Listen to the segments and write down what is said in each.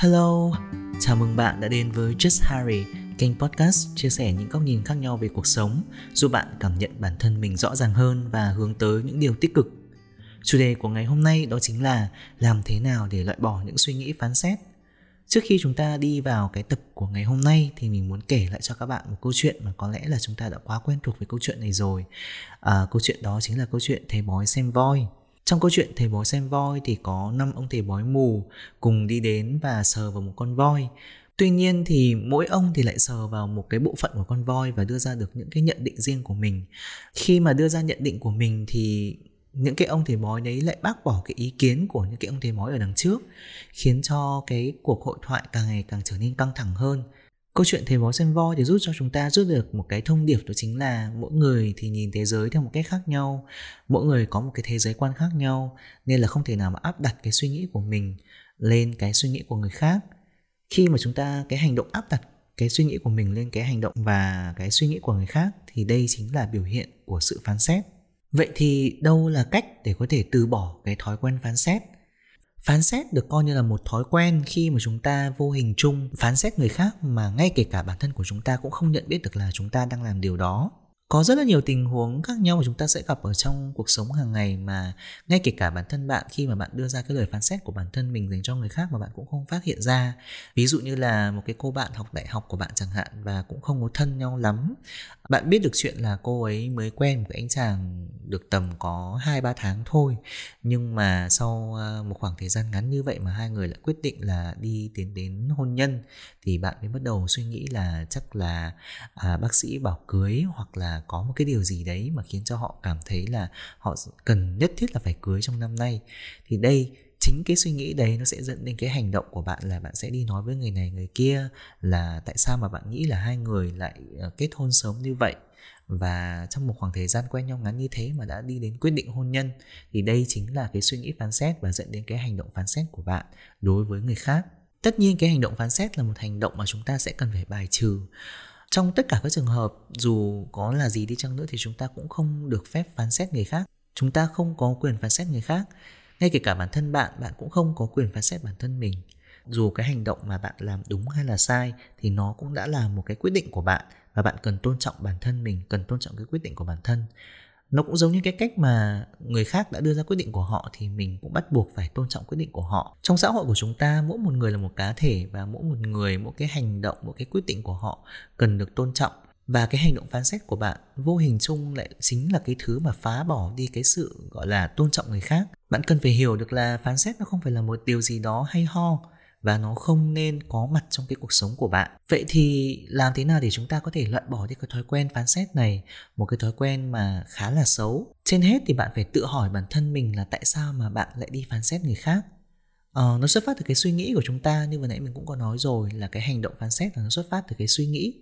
Hello, chào mừng bạn đã đến với Just Harry, kênh podcast chia sẻ những góc nhìn khác nhau về cuộc sống, giúp bạn cảm nhận bản thân mình rõ ràng hơn và hướng tới những điều tích cực. Chủ đề của ngày hôm nay đó chính là làm thế nào để loại bỏ những suy nghĩ phán xét. Trước khi chúng ta đi vào cái tập của ngày hôm nay thì mình muốn kể lại cho các bạn một câu chuyện mà có lẽ là chúng ta đã quá quen thuộc với câu chuyện này rồi. À, câu chuyện đó chính là câu chuyện thầy bói xem voi. Trong câu chuyện thầy bói xem voi thì có năm ông thầy bói mù cùng đi đến và sờ vào một con voi. Tuy nhiên thì mỗi ông thì lại sờ vào một cái bộ phận của con voi và đưa ra được những cái nhận định riêng của mình. Khi mà đưa ra nhận định của mình thì những cái ông thầy bói đấy lại bác bỏ cái ý kiến của những cái ông thầy bói ở đằng trước, khiến cho cái cuộc hội thoại càng ngày càng trở nên căng thẳng hơn câu chuyện thầy bói xem voi thì giúp cho chúng ta rút được một cái thông điệp, đó chính là mỗi người thì nhìn thế giới theo một cách khác nhau, mỗi người có một cái thế giới quan khác nhau, nên là không thể nào mà áp đặt cái suy nghĩ của mình lên cái suy nghĩ của người khác. Khi mà chúng ta, cái hành động áp đặt cái suy nghĩ của mình lên cái hành động và cái suy nghĩ của người khác thì đây chính là biểu hiện của sự phán xét. Vậy thì đâu là cách để có thể từ bỏ cái thói quen phán xét? Phán xét được coi như là một thói quen khi mà chúng ta vô hình chung phán xét người khác mà ngay kể cả bản thân của chúng ta cũng không nhận biết được là chúng ta đang làm điều đó có rất là nhiều tình huống khác nhau mà chúng ta sẽ gặp ở trong cuộc sống hàng ngày mà ngay kể cả bản thân bạn khi mà bạn đưa ra cái lời phán xét của bản thân mình dành cho người khác mà bạn cũng không phát hiện ra. Ví dụ như là một cái cô bạn học đại học của bạn chẳng hạn và cũng không có thân nhau lắm. Bạn biết được chuyện là cô ấy mới quen một cái anh chàng được tầm có hai ba tháng thôi. Nhưng mà sau ờ, một khoảng thời gian ngắn như vậy mà hai người lại quyết định là đi tiến đến hôn nhân thì bạn mới bắt đầu suy nghĩ là chắc là à, bác sĩ bảo cưới hoặc là có một cái điều gì đấy mà khiến cho họ cảm thấy là họ cần nhất thiết là phải cưới trong năm nay. Thì đây, chính cái suy nghĩ đấy nó sẽ dẫn đến cái hành động của bạn là bạn sẽ đi nói với người này, người kia là tại sao mà bạn nghĩ là hai người lại ờ, kết hôn sớm như vậy? Và trong một khoảng thời gian quen nhau ngắn như thế mà đã đi đến quyết định hôn nhân, thì đây chính là cái suy nghĩ phán xét và dẫn đến cái hành động phán xét của bạn đối với người khác. Tất nhiên cái hành động phán xét là một hành động mà chúng ta sẽ cần phải bài trừ trong tất cả các trường hợp, dù có là gì đi chăng nữa thì chúng ta cũng không được phép phán xét người khác. Chúng ta không có quyền phán xét người khác. Ngay kể cả bản thân bạn bạn cũng không có quyền phán xét bản thân mình. Dù cái hành động mà bạn làm đúng hay là sai thì nó cũng đã là một cái quyết định của bạn và bạn cần tôn trọng bản thân mình, cần tôn trọng cái quyết định của bản thân nó cũng giống như cái cách mà người khác đã đưa ra quyết định của họ thì mình cũng bắt buộc phải tôn trọng quyết định của họ. Trong xã hội của chúng ta, mỗi một người là một cá thể và mỗi một người, mỗi cái hành động mỗi cái quyết định của họ cần được tôn trọng. Và cái hành động phán xét của bạn vô hình chung lại chính là cái thứ mà phá bỏ đi cái sự, gọi là, tôn trọng người khác. Bạn cần phải hiểu được là phán xét nó không phải là một điều gì đó hay ho và nó không nên có mặt trong cái cuộc sống của bạn. Vậy thì làm thế nào để chúng ta có thể loại bỏ đi cái thói quen phán xét này một cái thói quen mà khá là xấu? Trên hết thì bạn phải tự hỏi bản thân mình là tại sao mà bạn lại đi phán xét người khác? Ờ, nó xuất phát từ cái suy nghĩ của chúng ta như vừa nãy mình cũng có nói rồi là cái hành động phán xét là nó xuất phát từ cái suy nghĩ.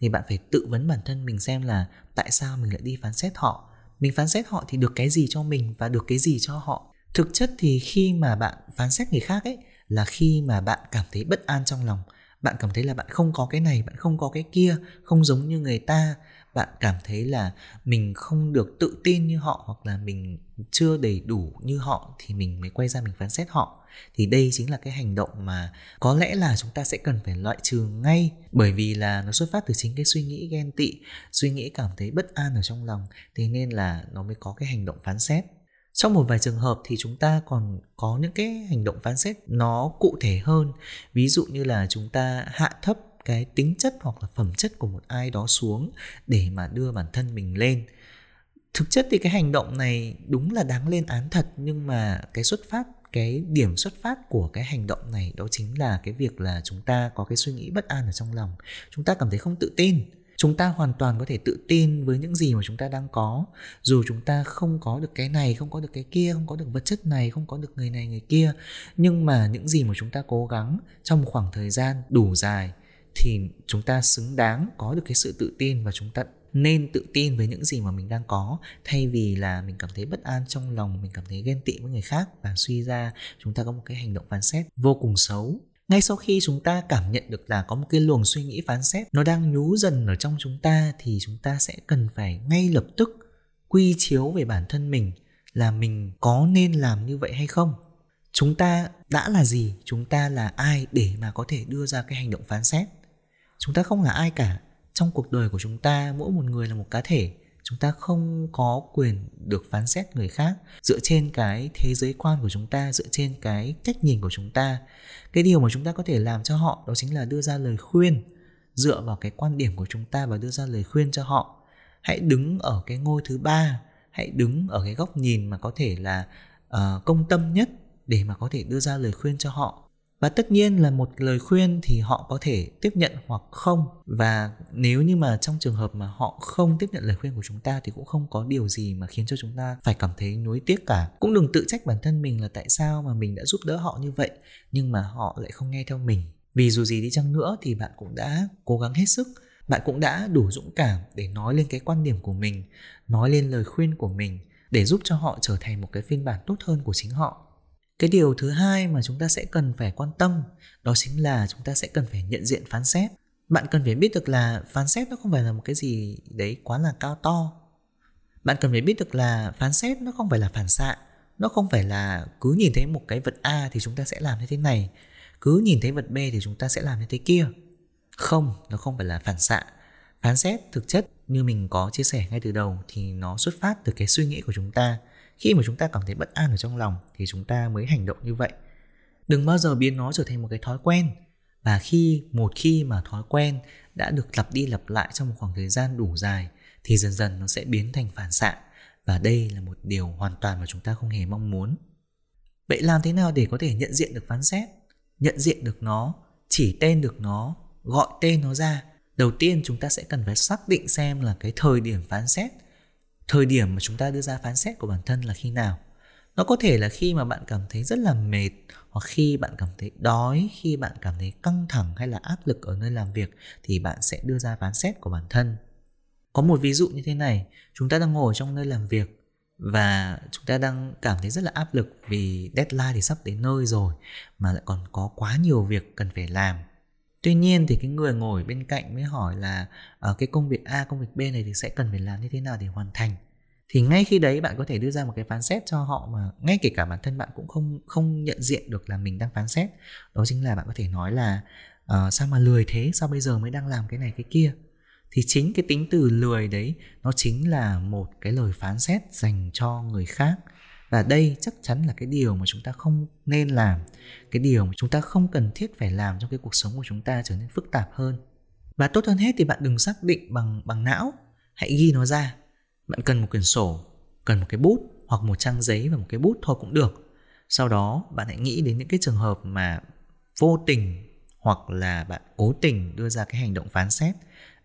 Thì bạn phải tự vấn bản thân mình xem là tại sao mình lại đi phán xét họ? Mình phán xét họ thì được cái gì cho mình và được cái gì cho họ? Thực chất thì khi mà bạn phán xét người khác ấy là khi mà bạn cảm thấy bất an trong lòng, bạn cảm thấy là bạn không có cái này, bạn không có cái kia, không giống như người ta, bạn cảm thấy là mình không được tự tin như họ hoặc là mình chưa đầy đủ như họ thì mình mới quay ra mình phán xét họ. Thì đây chính là cái hành động mà có lẽ là chúng ta sẽ cần phải loại trừ ngay. Bởi vì là nó xuất phát từ chính cái suy nghĩ ghen tị, suy nghĩ cảm thấy bất an ở trong lòng, thế nên là nó mới có cái hành động phán xét trong một vài trường hợp thì chúng ta còn có những cái hành động phán xét nó cụ thể hơn. Ví dụ như là chúng ta hạ thấp cái tính chất hoặc là phẩm chất của một ai đó xuống để mà đưa bản thân mình lên. Thực chất thì cái hành động này đúng là đáng lên án thật, nhưng mà cái xuất phát, cái điểm xuất phát của cái hành động này đó chính là cái việc là chúng ta có cái suy nghĩ bất an ở trong lòng. Chúng ta cảm thấy không tự tin chúng ta hoàn toàn có thể tự tin với những gì mà chúng ta đang có. Dù chúng ta không có được cái này, không có được cái kia, không có được vật chất này, không có được người này, người kia, nhưng mà những gì mà chúng ta cố gắng trong một khoảng thời gian đủ dài thì chúng ta xứng đáng có được cái sự tự tin và chúng ta nên tự tin với những gì mà mình đang có, thay vì là mình cảm thấy bất an trong lòng, mình cảm thấy ghen tị với người khác và suy ra chúng ta có một cái hành động phán xét vô cùng xấu ngay sau khi chúng ta cảm nhận được là có một cái luồng suy nghĩ phán xét nó đang nhú dần ở trong chúng ta thì chúng ta sẽ cần phải ngay lập tức quy chiếu về bản thân mình là mình có nên làm như vậy hay không. Chúng ta đã là gì? Chúng ta là ai để mà có thể đưa ra cái hành động phán xét? Chúng ta không là ai cả. Trong cuộc đời của chúng ta, mỗi một người là một cá thể chúng ta không có quyền được phán xét người khác dựa trên cái thế giới quan của chúng ta dựa trên cái cách nhìn của chúng ta. Cái điều mà chúng ta có thể làm cho họ đó chính là đưa ra lời khuyên dựa vào cái quan điểm của chúng ta và đưa ra lời khuyên cho họ. Hãy đứng ở cái ngôi thứ ba hãy đứng ở cái góc nhìn mà có thể là uh, công tâm nhất để mà có thể đưa ra lời khuyên cho họ và tất nhiên là một lời khuyên thì họ có thể tiếp nhận hoặc không. Và nếu như mà trong trường hợp mà họ không tiếp nhận lời khuyên của chúng ta thì cũng không có điều gì mà khiến cho chúng ta phải cảm thấy nuối tiếc cả. Cũng đừng tự trách bản thân mình là tại sao mà mình đã giúp đỡ họ như vậy, nhưng mà họ lại không nghe theo mình. Vì dù gì đi chăng nữa thì bạn cũng đã cố gắng hết sức. Bạn cũng đã đủ dũng cảm để nói lên cái quan điểm của mình, nói lên lời khuyên của mình để giúp cho họ trở thành một cái phiên bản tốt hơn của chính họ cái điều thứ hai mà chúng ta sẽ cần phải quan tâm đó chính là chúng ta sẽ cần phải nhận diện phán xét. Bạn cần phải biết được là phán xét nó không phải là một cái gì đấy quá là cao to. Bạn cần phải biết được là phán xét nó không phải là phản xạ, nó không phải là cứ nhìn thấy một cái vật a thì chúng ta sẽ làm như thế này, cứ nhìn thấy vật b thì chúng ta sẽ làm như thế kia. Không, nó không phải là phản xạ. Phán xét thực chất như mình có chia sẻ ngay từ đầu thì nó xuất phát từ cái suy nghĩ của chúng ta khi mà chúng ta cảm thấy bất an ở trong lòng thì chúng ta mới hành động như vậy. Đừng bao giờ biến nó trở thành một cái thói quen. Và khi, một khi mà thói quen đã được lặp đi lặp lại trong một khoảng thời gian đủ dài thì dần dần nó sẽ biến thành phản xạ. Và đây là một điều hoàn toàn mà chúng ta không hề mong muốn. Vậy làm thế nào để có thể nhận diện được phán xét? Nhận diện được nó, chỉ tên được nó, gọi tên nó ra. Đầu tiên chúng ta sẽ cần phải xác định xem là cái thời điểm phán xét thời điểm mà chúng ta đưa ra phán xét của bản thân là khi nào? Nó có thể là khi mà bạn cảm thấy rất là mệt, hoặc khi bạn cảm thấy đói, khi bạn cảm thấy căng thẳng hay là áp lực ở nơi làm việc thì bạn sẽ đưa ra phán xét của bản thân. Có một ví dụ như thế này, chúng ta đang ngồi trong nơi làm việc và chúng ta đang cảm thấy rất là áp lực vì deadline thì sắp đến nơi rồi mà lại còn có quá nhiều việc cần phải làm tuy nhiên thì cái người ngồi bên cạnh mới hỏi là ở cái công việc a công việc b này thì sẽ cần phải làm như thế nào để hoàn thành? Thì ngay khi đấy bạn có thể đưa ra một cái phán xét cho họ mà ngay kể cả bản thân bạn cũng không không nhận diện được là mình đang phán xét. Đó chính là bạn có thể nói là uh, sao mà lười thế? Sao bây giờ mới đang làm cái này cái kia? Thì chính cái tính từ lười đấy nó chính là một cái lời phán xét dành cho người khác và đây chắc chắn là cái điều mà chúng ta không nên làm, cái điều mà chúng ta không cần thiết phải làm trong cái cuộc sống của chúng ta trở nên phức tạp hơn. Và tốt hơn hết thì bạn đừng xác định bằng bằng não, hãy ghi nó ra. Bạn cần một quyển sổ, cần một cái bút hoặc một trang giấy và một cái bút thôi cũng được. Sau đó, bạn hãy nghĩ đến những cái trường hợp mà vô tình hoặc là bạn cố tình đưa ra cái hành động phán xét.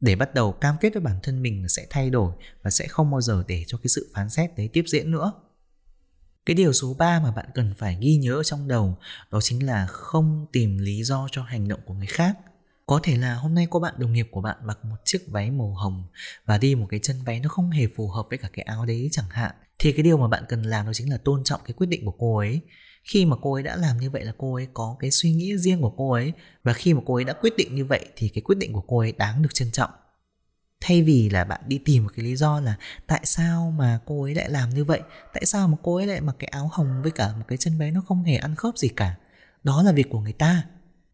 Để bắt đầu cam kết với bản thân mình là sẽ thay đổi và sẽ không bao giờ để cho cái sự phán xét đấy tiếp diễn nữa cái điều số 3 mà bạn cần phải ghi nhớ trong đầu đó chính là không tìm lý do cho hành động của người khác. Có thể là hôm nay có bạn đồng nghiệp của bạn mặc một chiếc váy màu hồng và đi một cái chân váy nó không hề phù hợp với cả cái áo đấy chẳng hạn. Thì cái điều mà bạn cần làm đó chính là tôn trọng cái quyết định của cô ấy. Khi mà cô ấy đã làm như vậy là cô ấy có cái suy nghĩ riêng của cô ấy và khi mà cô ấy đã quyết định như vậy thì cái quyết định của cô ấy đáng được trân trọng thay vì là bạn đi tìm một cái lý do là tại sao mà cô ấy lại làm như vậy, tại sao mà cô ấy lại mặc cái áo hồng với cả một cái chân váy nó không hề ăn khớp gì cả. Đó là việc của người ta.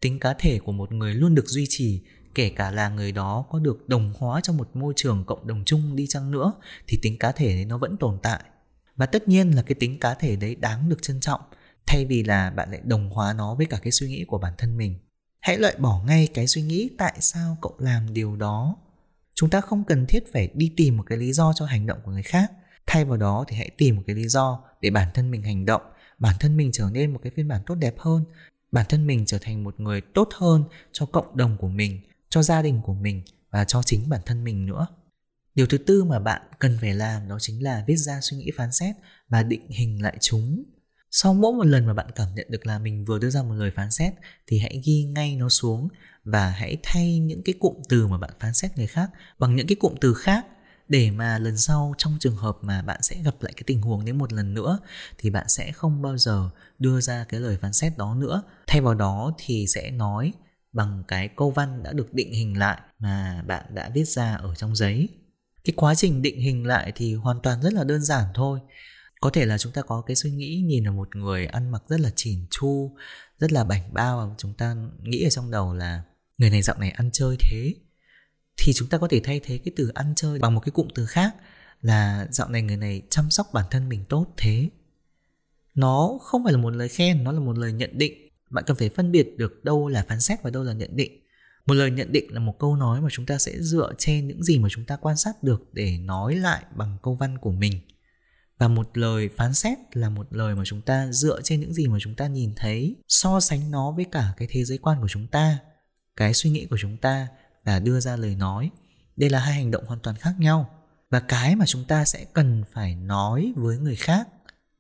Tính cá thể của một người luôn được duy trì, kể cả là người đó có được đồng hóa trong một môi trường cộng đồng chung đi chăng nữa, thì tính cá thể đấy nó vẫn tồn tại. Và tất nhiên là cái tính cá thể đấy đáng được trân trọng, thay vì là bạn lại đồng hóa nó với cả cái suy nghĩ của bản thân mình. Hãy loại bỏ ngay cái suy nghĩ tại sao cậu làm điều đó chúng ta không cần thiết phải đi tìm một cái lý do cho hành động của người khác. Thay vào đó thì hãy tìm một cái lý do để bản thân mình hành động. Bản thân mình trở nên một cái phiên bản tốt đẹp hơn. Bản thân mình trở thành một người tốt hơn cho cộng đồng của mình, cho gia đình của mình và cho chính bản thân mình nữa. Điều thứ tư mà bạn cần phải làm đó chính là viết ra suy nghĩ phán xét và định hình lại chúng sau mỗi một lần mà bạn cảm nhận được là mình vừa đưa ra một lời phán xét, thì hãy ghi ngay nó xuống và hãy thay những cái cụm từ mà bạn phán xét người khác bằng những cái cụm từ khác. Để mà lần sau trong trường hợp mà bạn sẽ gặp lại cái tình huống đến một lần nữa, thì bạn sẽ không bao giờ đưa ra cái lời phán xét đó nữa. Thay vào đó thì sẽ nói bằng cái câu văn đã được định hình lại mà bạn đã viết ra ở trong giấy. Cái quá trình định hình lại thì hoàn toàn rất là đơn giản thôi có thể là chúng ta có cái suy nghĩ nhìn là một người ăn mặc rất là chỉn chu, rất là bảnh bao và chúng ta nghĩ ở trong đầu là người này dạo này ăn chơi thế. Thì chúng ta có thể thay thế cái từ ăn chơi bằng một cái cụm từ khác là dạo này người này chăm sóc bản thân mình tốt thế. Nó không phải là một lời khen, nó là một lời nhận định. Bạn cần phải phân biệt được đâu là phán xét và đâu là nhận định. Một lời nhận định là một câu nói mà chúng ta sẽ dựa trên những gì mà chúng ta quan sát được để nói lại bằng câu văn của mình và một lời phán xét là một lời mà chúng ta dựa trên những gì mà chúng ta nhìn thấy, so sánh nó với cả cái thế giới quan của chúng ta, cái suy nghĩ của chúng ta và đưa ra lời nói. Đây là hai hành động hoàn toàn khác nhau. Và cái mà chúng ta sẽ cần phải nói với người khác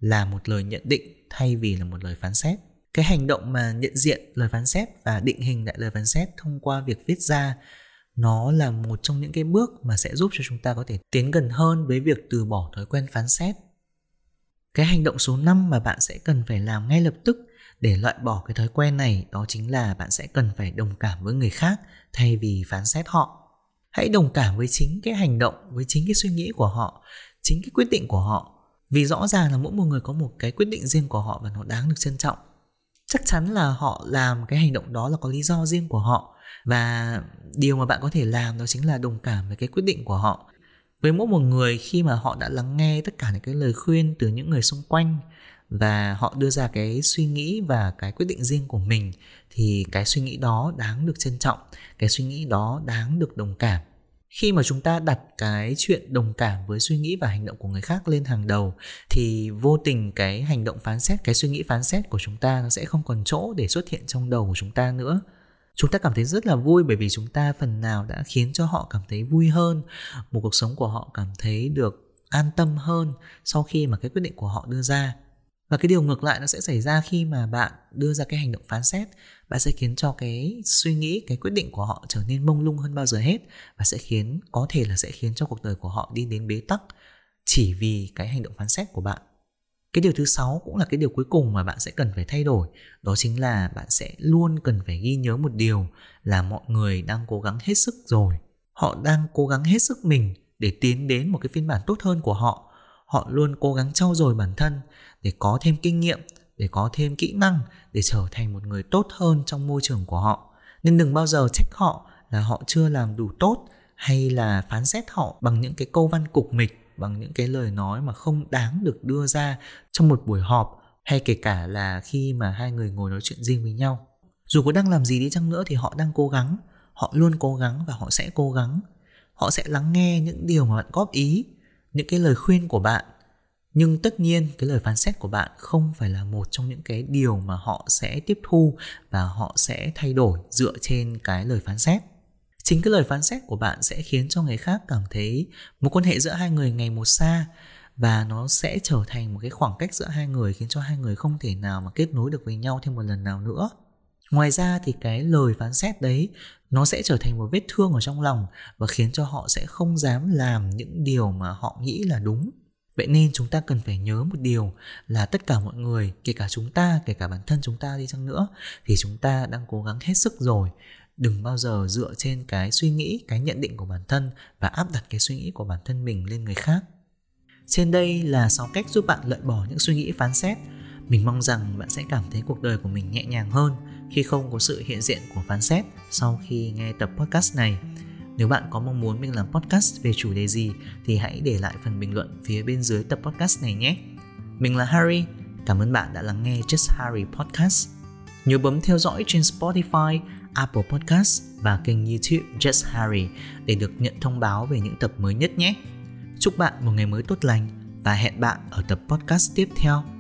là một lời nhận định thay vì là một lời phán xét. Cái hành động mà nhận diện lời phán xét và định hình lại lời phán xét thông qua việc viết ra, nó là một trong những cái bước mà sẽ giúp cho chúng ta có thể tiến gần hơn với việc từ bỏ thói quen phán xét cái hành động số 5 mà bạn sẽ cần phải làm ngay lập tức để loại bỏ cái thói quen này đó chính là bạn sẽ cần phải đồng cảm với người khác thay vì phán xét họ. Hãy đồng cảm với chính cái hành động, với chính cái suy nghĩ của họ, chính cái quyết định của họ. Vì rõ ràng là mỗi một người có một cái quyết định riêng của họ và nó đáng được trân trọng. Chắc chắn là họ làm cái hành động đó là có lý do riêng của họ và điều mà bạn có thể làm đó chính là đồng cảm với cái quyết định của họ với mỗi một người khi mà họ đã lắng nghe tất cả những cái lời khuyên từ những người xung quanh và họ đưa ra cái suy nghĩ và cái quyết định riêng của mình, thì cái suy nghĩ đó đáng được trân trọng, cái suy nghĩ đó đáng được đồng cảm. Khi mà chúng ta đặt cái chuyện đồng cảm với suy nghĩ và hành động của người khác lên hàng đầu, thì vô tình cái hành động phán xét, cái suy nghĩ phán xét của chúng ta nó sẽ không còn chỗ để xuất hiện trong đầu của chúng ta nữa chúng ta cảm thấy rất là vui bởi vì chúng ta phần nào đã khiến cho họ cảm thấy vui hơn. Một cuộc sống của họ cảm thấy được an tâm hơn sau khi mà cái quyết định của họ đưa ra. Và cái điều ngược lại nó sẽ xảy ra khi mà bạn đưa ra cái hành động phán xét. Bạn sẽ khiến cho cái suy nghĩ, cái quyết định của họ trở nên mông lung hơn bao giờ hết và sẽ khiến, có thể là sẽ khiến cho cuộc đời của họ đi đến bế tắc chỉ vì cái hành động phán xét của bạn cái điều thứ sáu cũng là cái điều cuối cùng mà bạn sẽ cần phải thay đổi. Đó chính là bạn sẽ luôn cần phải ghi nhớ một điều là mọi người đang cố gắng hết sức rồi. Họ đang cố gắng hết sức mình để tiến đến một cái phiên bản tốt hơn của họ. Họ luôn cố gắng trau dồi bản thân để có thêm kinh nghiệm, để có thêm kỹ năng, để trở thành một người tốt hơn trong môi trường của họ. Nên đừng bao giờ trách họ là họ chưa làm đủ tốt hay là phán xét họ bằng những cái câu văn cục mịch bằng những cái lời nói mà không đáng được đưa ra trong một buổi họp hay kể cả là khi mà hai người ngồi nói chuyện riêng với nhau. Dù có đang làm gì đi chăng nữa thì họ đang cố gắng, họ luôn cố gắng và họ sẽ cố gắng. Họ sẽ lắng nghe những điều mà bạn góp ý, những cái lời khuyên của bạn. Nhưng tất nhiên, cái lời phán xét của bạn không phải là một trong những cái điều mà họ sẽ tiếp thu và họ sẽ thay đổi dựa trên cái lời phán xét chính cái lời phán xét của bạn sẽ khiến cho người khác cảm thấy một quan hệ giữa hai người ngày một xa, và nó sẽ trở thành một cái khoảng cách giữa hai người khiến cho hai người không thể nào mà kết nối được với nhau thêm một lần nào nữa. Ngoài ra thì cái lời phán xét đấy, nó sẽ trở thành một vết thương ở trong lòng và khiến cho họ sẽ không dám làm những điều mà họ nghĩ là đúng. Vậy nên chúng ta cần phải nhớ một điều là tất cả mọi người, kể cả chúng ta, kể cả bản thân chúng ta đi chăng nữa, thì chúng ta đang cố gắng hết sức rồi đừng bao giờ dựa trên cái suy nghĩ cái nhận định của bản thân và áp đặt cái suy nghĩ của bản thân mình lên người khác trên đây là 6 cách giúp bạn loại bỏ những suy nghĩ phán xét mình mong rằng bạn sẽ cảm thấy cuộc đời của mình nhẹ nhàng hơn khi không có sự hiện diện của phán xét sau khi nghe tập podcast này nếu bạn có mong muốn mình làm podcast về chủ đề gì thì hãy để lại phần bình luận phía bên dưới tập podcast này nhé. Mình là Harry, cảm ơn bạn đã lắng nghe Just Harry Podcast. Nhớ bấm theo dõi trên Spotify, Apple Podcast và kênh YouTube Just Harry để được nhận thông báo về những tập mới nhất nhé. Chúc bạn một ngày mới tốt lành và hẹn bạn ở tập podcast tiếp theo